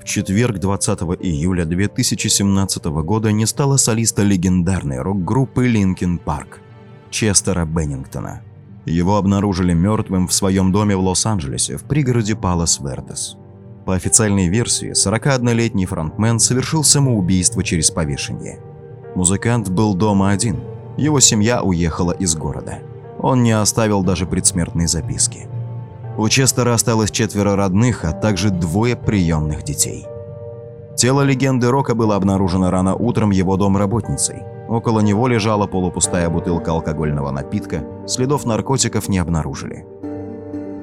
В четверг 20 июля 2017 года не стало солиста легендарной рок-группы Linkin Park Честера Беннингтона. Его обнаружили мертвым в своем доме в Лос-Анджелесе в пригороде Палос-Вердес. По официальной версии, 41-летний фронтмен совершил самоубийство через повешение. Музыкант был дома один, его семья уехала из города. Он не оставил даже предсмертной записки. У Честера осталось четверо родных, а также двое приемных детей. Тело легенды Рока было обнаружено рано утром его домработницей. Около него лежала полупустая бутылка алкогольного напитка, следов наркотиков не обнаружили.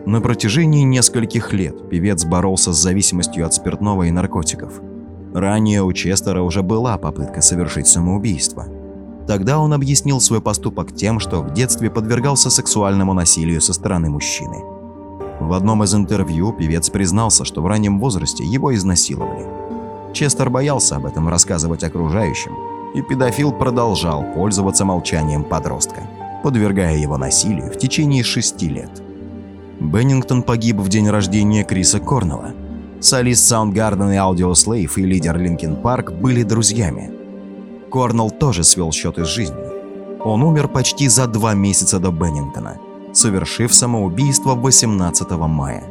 На протяжении нескольких лет певец боролся с зависимостью от спиртного и наркотиков. Ранее у Честера уже была попытка совершить самоубийство. Тогда он объяснил свой поступок тем, что в детстве подвергался сексуальному насилию со стороны мужчины. В одном из интервью певец признался, что в раннем возрасте его изнасиловали. Честер боялся об этом рассказывать окружающим, и педофил продолжал пользоваться молчанием подростка, подвергая его насилию в течение шести лет. Беннингтон погиб в день рождения Криса Корнелла. Солист Soundgarden и Audioslave и лидер Linkin Park были друзьями. Корнелл тоже свел счеты с жизнью. Он умер почти за два месяца до Беннингтона – совершив самоубийство 18 мая.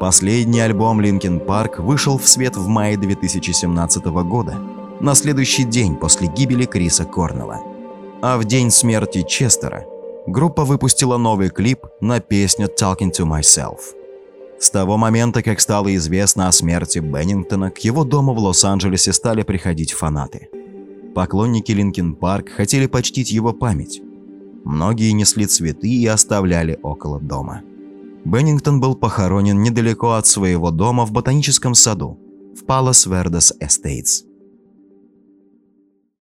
Последний альбом Linkin Park вышел в свет в мае 2017 года, на следующий день после гибели Криса Корнелла. А в день смерти Честера группа выпустила новый клип на песню «Talking to Myself». С того момента, как стало известно о смерти Беннингтона, к его дому в Лос-Анджелесе стали приходить фанаты. Поклонники Linkin Park хотели почтить его память, Многие несли цветы и оставляли около дома. Беннингтон был похоронен недалеко от своего дома в ботаническом саду в Палас Вердес Эстейтс.